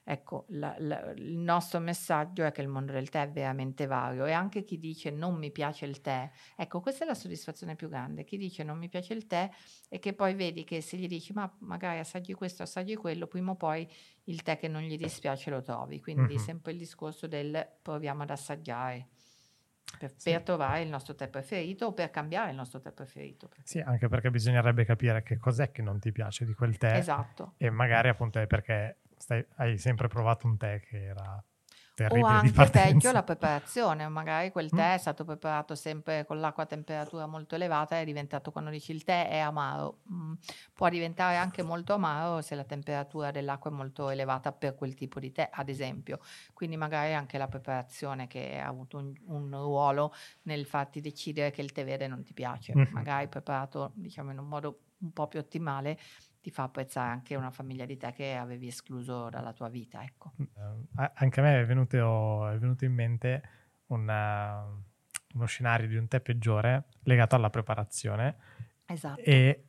Ecco, la- la- il nostro messaggio è che il mondo del tè è veramente vario e anche chi dice non mi piace il tè, ecco, questa è la soddisfazione più grande. Chi dice non mi piace il tè e che poi vedi che se gli dici ma magari assaggi questo, assaggi quello, prima o poi il tè che non gli dispiace lo trovi. Quindi Mhm. sempre il discorso del proviamo ad assaggiare per, Sì. per trovare il nostro tè preferito o per cambiare il nostro tè preferito. Sì, anche perché bisognerebbe capire che cos'è che non ti piace di quel tè Esatto. e magari appunto è perché stai- hai sempre provato un tè che era O terribile di anche peggio la preparazione, magari quel Mm. tè è stato preparato sempre con l'acqua a temperatura molto elevata, è diventato quando dici il tè è amaro, Mm, può diventare anche molto amaro se la temperatura dell'acqua è molto elevata per quel tipo di tè, ad esempio. Quindi magari anche la preparazione che ha avuto un, un ruolo nel farti decidere che il tè verde non ti piace, Mhm. magari preparato diciamo in un modo un po' più ottimale ti fa apprezzare anche una famiglia di tè che avevi escluso dalla tua vita, ecco. Eh, anche a me è venuto, è venuto in mente una- uno scenario di un tè peggiore legato alla preparazione Esatto. e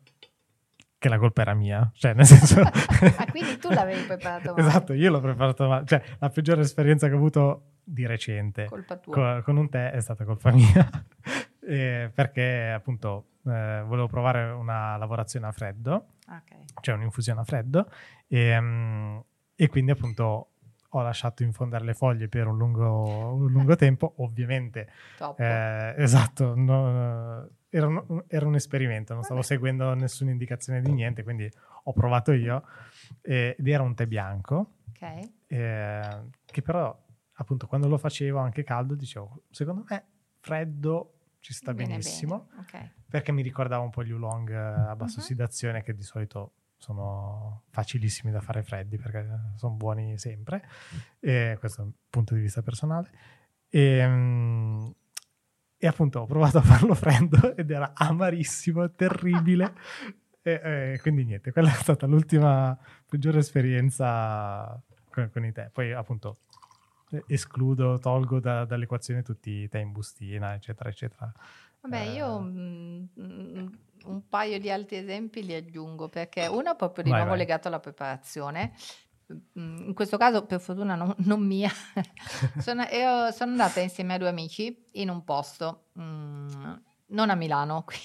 che la colpa era mia, cioè nel senso... Ah, quindi tu l'avevi preparato male. Esatto, io l'ho preparato male, cioè la peggiore esperienza che ho avuto di recente Colpa tua. co- con un tè è stata colpa mia, Eh, perché appunto eh, volevo provare una lavorazione a freddo Ok. cioè un'infusione a freddo e, mm, e quindi appunto ho lasciato infondere le foglie per un lungo, un lungo tempo ovviamente eh, esatto no, era, un, era un esperimento non stavo Vabbè. seguendo nessuna indicazione di niente quindi ho provato io eh, ed era un tè bianco ok. eh, che però appunto quando lo facevo anche caldo dicevo secondo me freddo ci sta Bene, benissimo bene. Ok. perché mi ricordava un po' gli oolong eh, a bassa Mhm. ossidazione che di solito sono facilissimi da fare freddi perché sono buoni sempre e questo è un punto di vista personale e, mm, e appunto ho provato a farlo freddo ed era amarissimo, terribile e, e quindi niente, quella è stata l'ultima peggiore esperienza con, con i tè poi appunto escludo, tolgo da- dall'equazione tutti i tè in bustina eccetera eccetera Vabbè, Eh. io mm, mm, un paio di altri esempi li aggiungo perché uno proprio di Vai, nuovo vai. legato alla preparazione. Mm, In questo caso, per fortuna, non, non mia, sono, io sono andata insieme a due amici in un posto, mm, non a Milano, qui,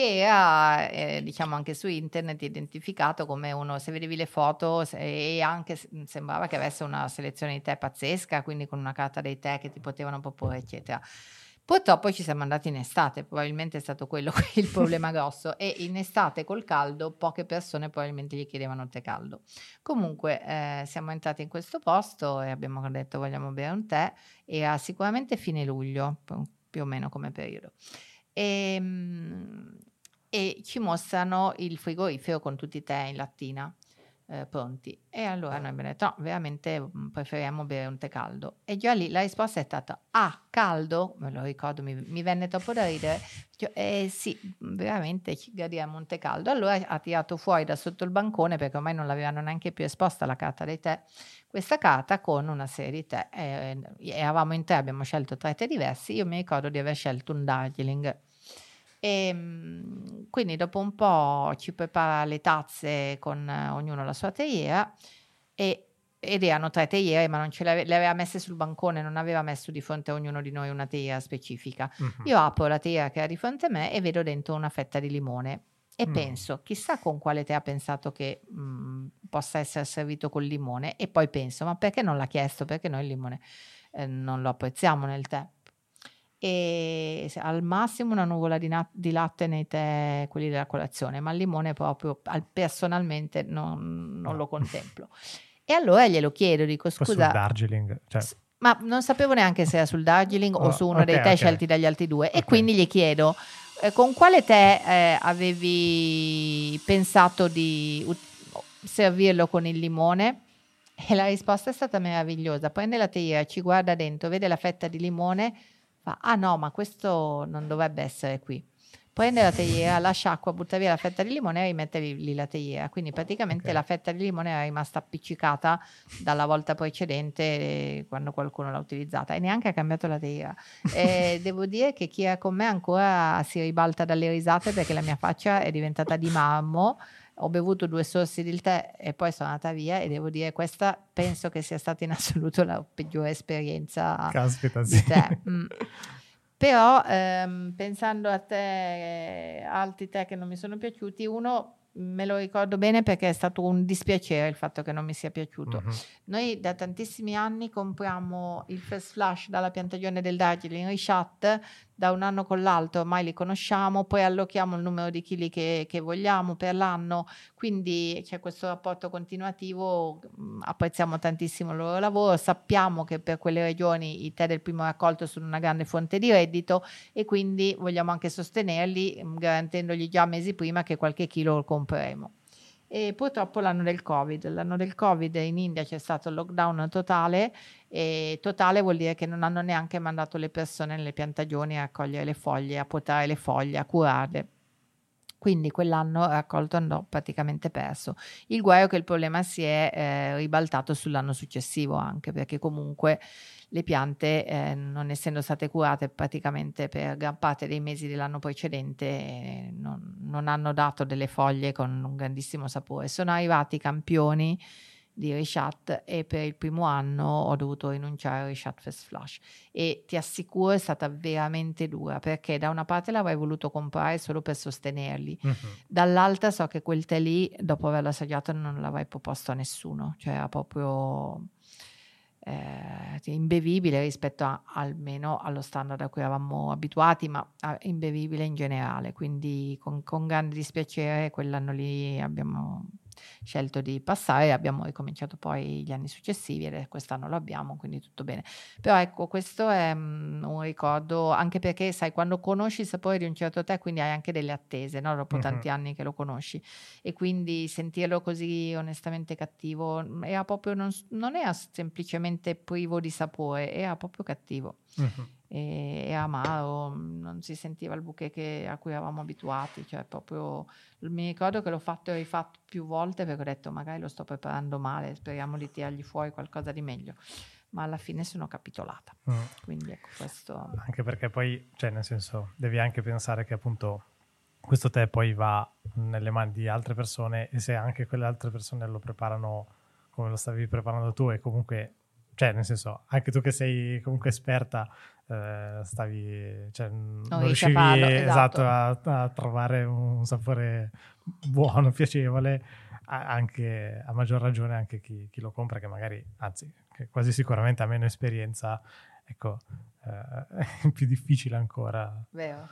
che era, eh, diciamo, anche su internet identificato come uno, se vedevi le foto se- e anche se- sembrava che avesse una selezione di tè pazzesca, quindi con una carta dei tè che ti potevano proporre, eccetera. Purtroppo ci siamo andati in estate, probabilmente è stato quello il problema grosso e in estate col caldo poche persone probabilmente gli chiedevano tè caldo. Comunque eh, siamo entrati in questo posto e abbiamo detto vogliamo bere un tè, era sicuramente fine luglio, più- o meno come periodo. E, mm, e ci mostrano il frigorifero con tutti i tè in lattina eh, pronti. E allora noi abbiamo detto: no, veramente mm, preferiamo bere un tè caldo. E già lì la risposta è stata: ah, caldo? Me lo ricordo, mi, mi venne troppo da ridere. Dicevo, eh sì, veramente ci gradiamo un tè caldo. Allora ha tirato fuori da sotto il bancone, perché ormai non l'avevano neanche più esposta la carta dei tè, questa carta con una serie di tè. Eh, eravamo in tre, abbiamo scelto tre tè diversi. Io mi ricordo di aver scelto un Darjeeling. E mm, quindi dopo un po' ci prepara le tazze con eh, ognuno la sua teiera e, ed erano tre teiere ma non ce le, le aveva messe sul bancone, non aveva messo di fronte a ognuno di noi una teiera specifica. Mhm. Io apro la teiera che era di fronte a me e vedo dentro una fetta di limone e Mm. penso, chissà con quale tè ha pensato che mm, possa essere servito col limone e poi penso, ma perché non l'ha chiesto? Perché noi il limone eh, non lo apprezziamo nel tè. E al massimo una nuvola di, na- di, latte nei tè, quelli della colazione, ma il limone proprio al, personalmente non, non, lo contemplo. E allora glielo chiedo, dico scusa... Sul Darjeeling, cioè. Ma non sapevo neanche se era sul Darjeeling oh, o su uno okay, dei tè okay. scelti dagli altri due. Okay. E quindi gli chiedo, eh, con quale tè eh, avevi pensato di ut- servirlo con il limone? E la risposta è stata meravigliosa. Prende la teiera, ci guarda dentro, vede la fetta di limone fa, ah no, ma questo non dovrebbe essere qui. Prende la teiera, lascia acqua, butta via la fetta di limone e rimette lì la teiera. Quindi praticamente okay. la fetta di limone era rimasta appiccicata dalla volta precedente eh, quando qualcuno l'ha utilizzata e neanche ha cambiato la teiera. Devo dire che chi è con me ancora si ribalta dalle risate perché la mia faccia è diventata di marmo ho bevuto due sorsi del tè e poi sono andata via e devo dire questa penso che sia stata in assoluto la peggiore esperienza Caspita, sì. Mm. Però ehm, pensando a te, altri tè che non mi sono piaciuti, uno me lo ricordo bene perché è stato un dispiacere il fatto che non mi sia piaciuto. Uh-huh. Noi da tantissimi anni compriamo il First Flash dalla piantagione del Darjeeling Rishat da un anno con l'altro, ormai li conosciamo, poi allochiamo il numero di chili che, che vogliamo per l'anno, quindi c'è questo rapporto continuativo, mm, apprezziamo tantissimo il loro lavoro, sappiamo che per quelle regioni i tè del primo raccolto sono una grande fonte di reddito e quindi vogliamo anche sostenerli mm, garantendogli già mesi prima che qualche chilo lo compreremo e purtroppo l'anno del Covid. L'anno del Covid in India c'è stato il lockdown totale e totale vuol dire che non hanno neanche mandato le persone nelle piantagioni a raccogliere le foglie, a potare le foglie, a curarle. Quindi quell'anno raccolto andò praticamente perso. Il guaio è che il problema si è eh, ribaltato sull'anno successivo anche perché comunque le piante, eh, non essendo state curate praticamente per gran parte dei mesi dell'anno precedente, eh, non, non, hanno dato delle foglie con un grandissimo sapore. Sono arrivati i campioni di Rishat e per il primo anno ho dovuto rinunciare a Rishat Fest Flush e ti assicuro è stata veramente dura perché da una parte l'avrei voluto comprare solo per sostenerli uh-huh. dall'altra so che quel tè lì dopo averlo assaggiato non l'avrei proposto a nessuno cioè era proprio eh, imbevibile rispetto a, almeno allo standard a cui eravamo abituati, ma imbevibile in generale. Quindi con, con grande dispiacere quell'anno lì abbiamo scelto di passare, abbiamo ricominciato poi gli anni successivi e quest'anno lo abbiamo, quindi tutto bene. Però ecco, questo è um, un ricordo, anche perché sai, quando conosci il sapore di un certo tè, quindi hai anche delle attese, no? dopo uh-huh. tanti anni che lo conosci, e quindi sentirlo così onestamente cattivo mm, era proprio, non, non era semplicemente privo di sapore, era proprio cattivo. Uh-huh e, e amaro, non si sentiva il bouquet che, a cui eravamo abituati, cioè proprio mi ricordo che l'ho fatto e rifatto più volte perché ho detto magari lo sto preparando male, speriamo di tirargli fuori qualcosa di meglio. Ma alla fine sono capitolata. Mm. Quindi ecco questo. Anche perché poi, cioè, nel senso, devi anche pensare che appunto questo tè poi va nelle mani di altre persone e se anche quelle altre persone lo preparano come lo stavi preparando tu e comunque cioè nel senso anche tu che sei comunque esperta eh, stavi cioè, non, non riuscivi farlo, esatto, esatto a, a, trovare un sapore buono, piacevole anche a maggior ragione anche chi, chi, lo compra che magari anzi che quasi sicuramente ha meno esperienza ecco eh, è più difficile ancora. Vero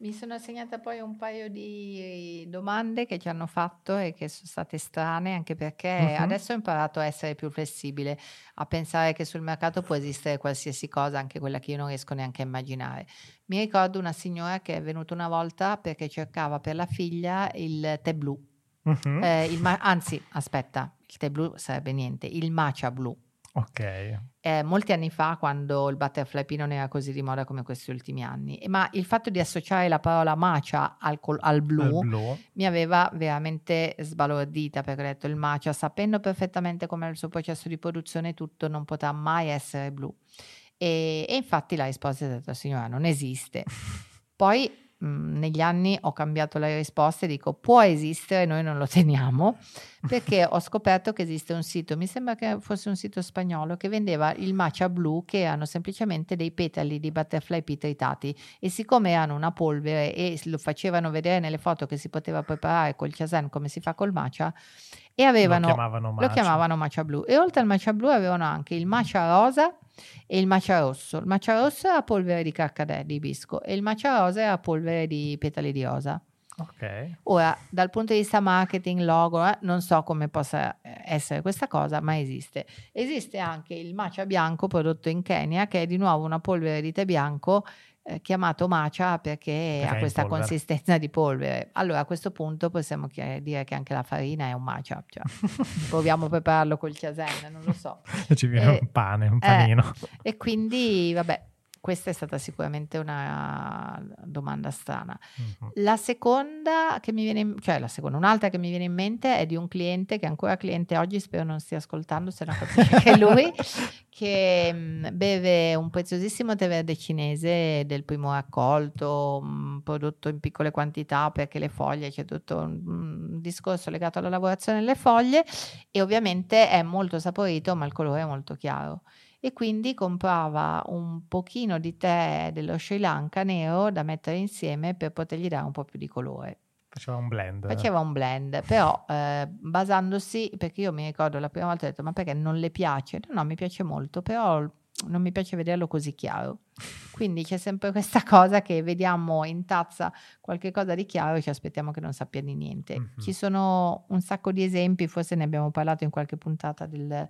mi sono assegnata poi un paio di domande che ci hanno fatto e che sono state strane, anche perché uh-huh. adesso ho imparato a essere più flessibile, a pensare che sul mercato può esistere qualsiasi cosa, anche quella che io non riesco neanche a immaginare. Mi ricordo una signora che è venuta una volta perché cercava per la figlia il tè blu. Uh-huh. Eh, il ma- anzi, aspetta, il tè blu sarebbe niente, il matcha blu. Ok. Eh, molti anni fa, quando il butterfly pea non era così di moda come questi ultimi anni, ma il fatto di associare la parola matcha al, col- al, blu, al blu, mi aveva veramente sbalordita perché ho detto il matcha, sapendo perfettamente come è il suo processo di produzione, tutto non potrà mai essere blu. E, e infatti la risposta è stata: signora, non esiste. Poi Mhmm, negli anni ho cambiato le risposte e dico può esistere, noi non lo teniamo, perché ho scoperto che esiste un sito, mi sembra che fosse un sito spagnolo, che vendeva il matcha blu che erano semplicemente dei petali di butterfly pea tritati e siccome erano una polvere e lo facevano vedere nelle foto che si poteva preparare col chasen come si fa col matcha e avevano, lo chiamavano matcha, lo chiamavano matcha blu. E oltre al matcha blu avevano anche il matcha rosa e il matcha rosso. Il matcha rosso era polvere di carcadè, di ibisco, e il matcha rosa era polvere di petali di rosa. Ok. Ora, dal punto di vista marketing, logo, eh, non so come possa eh, essere questa cosa, ma esiste. Esiste anche il matcha bianco prodotto in Kenya, che è di nuovo una polvere di tè bianco eh, chiamato matcha perché, Perché ha questa consistenza di polvere. Allora, a questo punto possiamo chi- dire che anche la farina è un matcha. Cioè, proviamo a prepararlo col chiasen, non lo so. Ci viene Eh, un pane, un eh, panino. E quindi, vabbè, questa è stata sicuramente una domanda strana. Mhm. La seconda che mi viene in, cioè la seconda, un'altra che mi viene in mente è di un cliente che è ancora cliente oggi, spero non stia ascoltando, se no capisce che è lui, che mh, beve un preziosissimo tè verde cinese del primo raccolto, mh, prodotto in piccole quantità perché le foglie, c'è tutto un, un discorso legato alla lavorazione delle foglie e ovviamente è molto saporito ma il colore è molto chiaro e quindi comprava un pochino di tè dello Sri Lanka nero da mettere insieme per potergli dare un po' più di colore. Faceva un blend. Faceva un blend, però eh, basandosi, perché io mi ricordo la prima volta ho detto ma perché non le piace? No, no, mi piace molto, però non mi piace vederlo così chiaro. Quindi c'è sempre questa cosa che vediamo in tazza qualche cosa di chiaro e ci aspettiamo che non sappia di niente. Mhm. Ci sono un sacco di esempi, forse ne abbiamo parlato in qualche puntata del,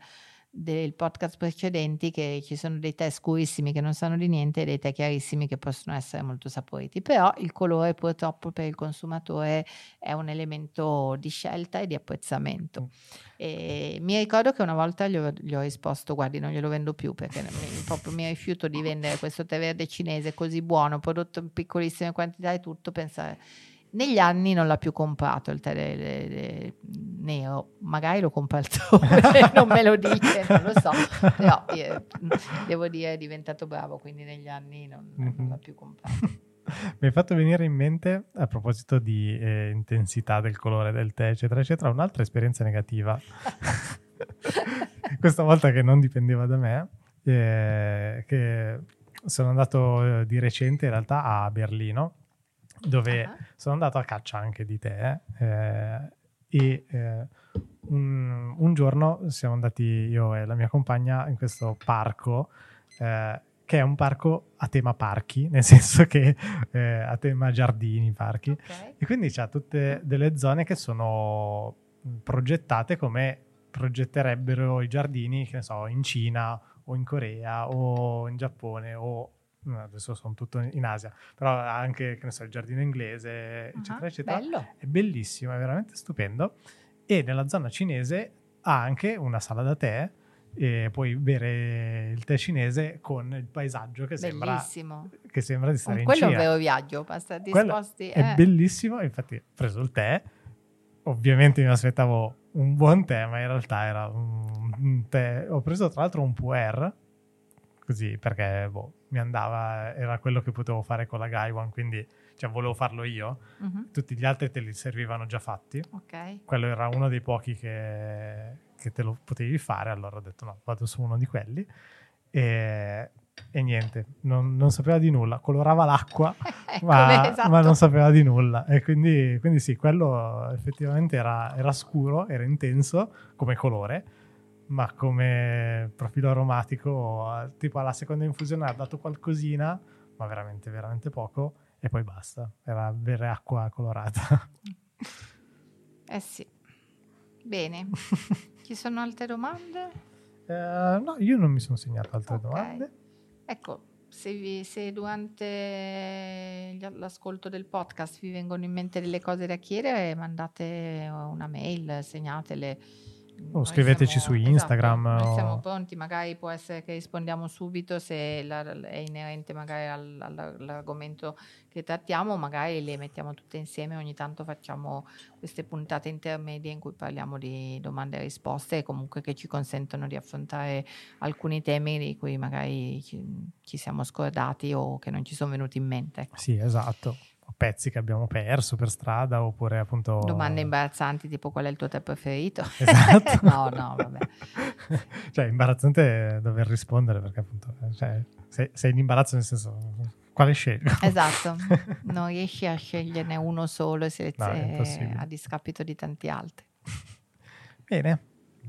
del podcast precedenti, che ci sono dei tè scurissimi che non sanno di niente e dei tè chiarissimi che possono essere molto saporiti. Però il colore purtroppo per il consumatore è un elemento di scelta e di apprezzamento. E mi ricordo che una volta gli ho, gli ho risposto: Guardi, non glielo vendo più perché mi, proprio mi rifiuto di vendere questo tè verde cinese così buono, prodotto in piccolissime quantità e tutto. Pensare. Negli anni non l'ha più comprato il tè de- de- de- nero, magari lo compra altrove, non me lo dice, non lo so, però eh, devo dire è diventato bravo, quindi negli anni non, non Mhm. l'ha più comprato. Mi hai fatto venire in mente, a proposito di eh, intensità del colore del tè, eccetera, eccetera, un'altra esperienza negativa. Questa volta che non dipendeva da me, eh, che sono andato eh, di recente in realtà a Berlino, dove Ah. sono andato a caccia anche di tè eh, e eh, un, un giorno siamo andati io e la mia compagna in questo parco eh, che è un parco a tema parchi, nel senso che eh, a tema giardini, parchi. Ok. E quindi c'ha tutte delle zone che sono progettate come progetterebbero i giardini, che ne so, in Cina o in Corea o in Giappone o adesso sono tutto in Asia, però anche, che ne so, il giardino inglese, eccetera, Ah, eccetera. Bello. È bellissimo, è veramente stupendo. E nella zona cinese ha anche una sala da tè e puoi bere il tè cinese con il paesaggio che sembra, che sembra di stare Con in quello è un Cina. vero viaggio, basta disposti. È eh. bellissimo, infatti ho preso il tè, ovviamente mi aspettavo un buon tè, ma in realtà era un, un tè, ho preso tra l'altro un puer, così perché boh, mi andava, era quello che potevo fare con la Gaiwan, quindi cioè, volevo farlo io, Mhm, tutti gli altri te li servivano già fatti, Ok. quello era uno dei pochi che, che te lo potevi fare, allora ho detto no, vado su uno di quelli. E, e niente, non, non sapeva di nulla, colorava l'acqua Ecco, ma, esatto. ma non sapeva di nulla. E quindi, quindi sì, quello effettivamente era, era scuro, era intenso come colore, ma come profilo aromatico, tipo alla seconda infusione ha dato qualcosina, ma veramente, veramente poco e poi basta, era vera acqua colorata. Eh sì. Bene. Ci sono altre domande? Eh, no, io non mi sono segnato altre Ok. domande. Ecco, se, vi- se durante l'ascolto del podcast vi vengono in mente delle cose da chiedere, mandate una mail, segnatele. Noi scriveteci su Instagram Esatto, o- siamo pronti, magari può essere che rispondiamo subito se la- è inerente magari al- all- all'argomento che trattiamo, magari le mettiamo tutte insieme, ogni tanto facciamo queste puntate intermedie in cui parliamo di domande e risposte e comunque che ci consentono di affrontare alcuni temi di cui magari ci, ci siamo scordati o che non ci sono venuti in mente. ecco. Sì, esatto. Pezzi che abbiamo perso per strada oppure appunto... Domande imbarazzanti tipo qual è il tuo tè preferito? Esatto. no, no, vabbè. cioè, imbarazzante dover rispondere perché appunto cioè, sei, sei in imbarazzo nel senso quale scelgo? Esatto, non riesci a sceglierne uno solo e selez- No, impossibile. a discapito di tanti altri. Bene,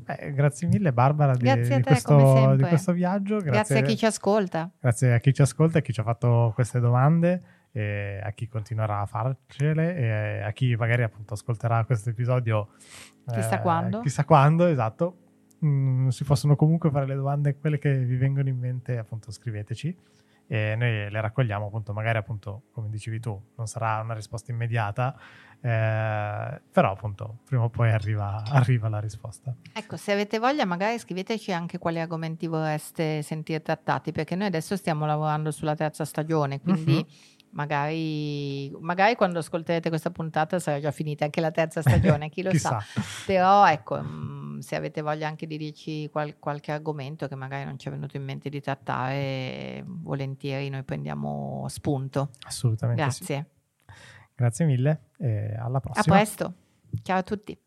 Eh, grazie mille Barbara di, Grazie a di te, questo, di questo viaggio. Grazie a chi ci ascolta. grazie a chi ci ascolta e chi ci ha fatto queste domande, e a chi continuerà a farcele e a chi magari appunto ascolterà questo episodio. Chissà eh, quando. Chissà quando, esatto. Mm, si possono comunque fare le domande, quelle che vi vengono in mente, appunto scriveteci e noi le raccogliamo appunto magari appunto come dicevi tu non sarà una risposta immediata eh, però appunto prima o poi arriva, arriva la risposta Ecco, se avete voglia, magari scriveteci anche quali argomenti vorreste sentire trattati, perché noi adesso stiamo lavorando sulla terza stagione, quindi Mhm. Magari, magari quando ascolterete questa puntata sarà già finita anche la terza stagione, chi lo sa. Però ecco, mm, se avete voglia anche di dirci qual- qualche argomento che magari non ci è venuto in mente di trattare, volentieri noi prendiamo spunto. assolutamente sì Grazie. grazie mille e alla A prossima presto. Ciao a tutti.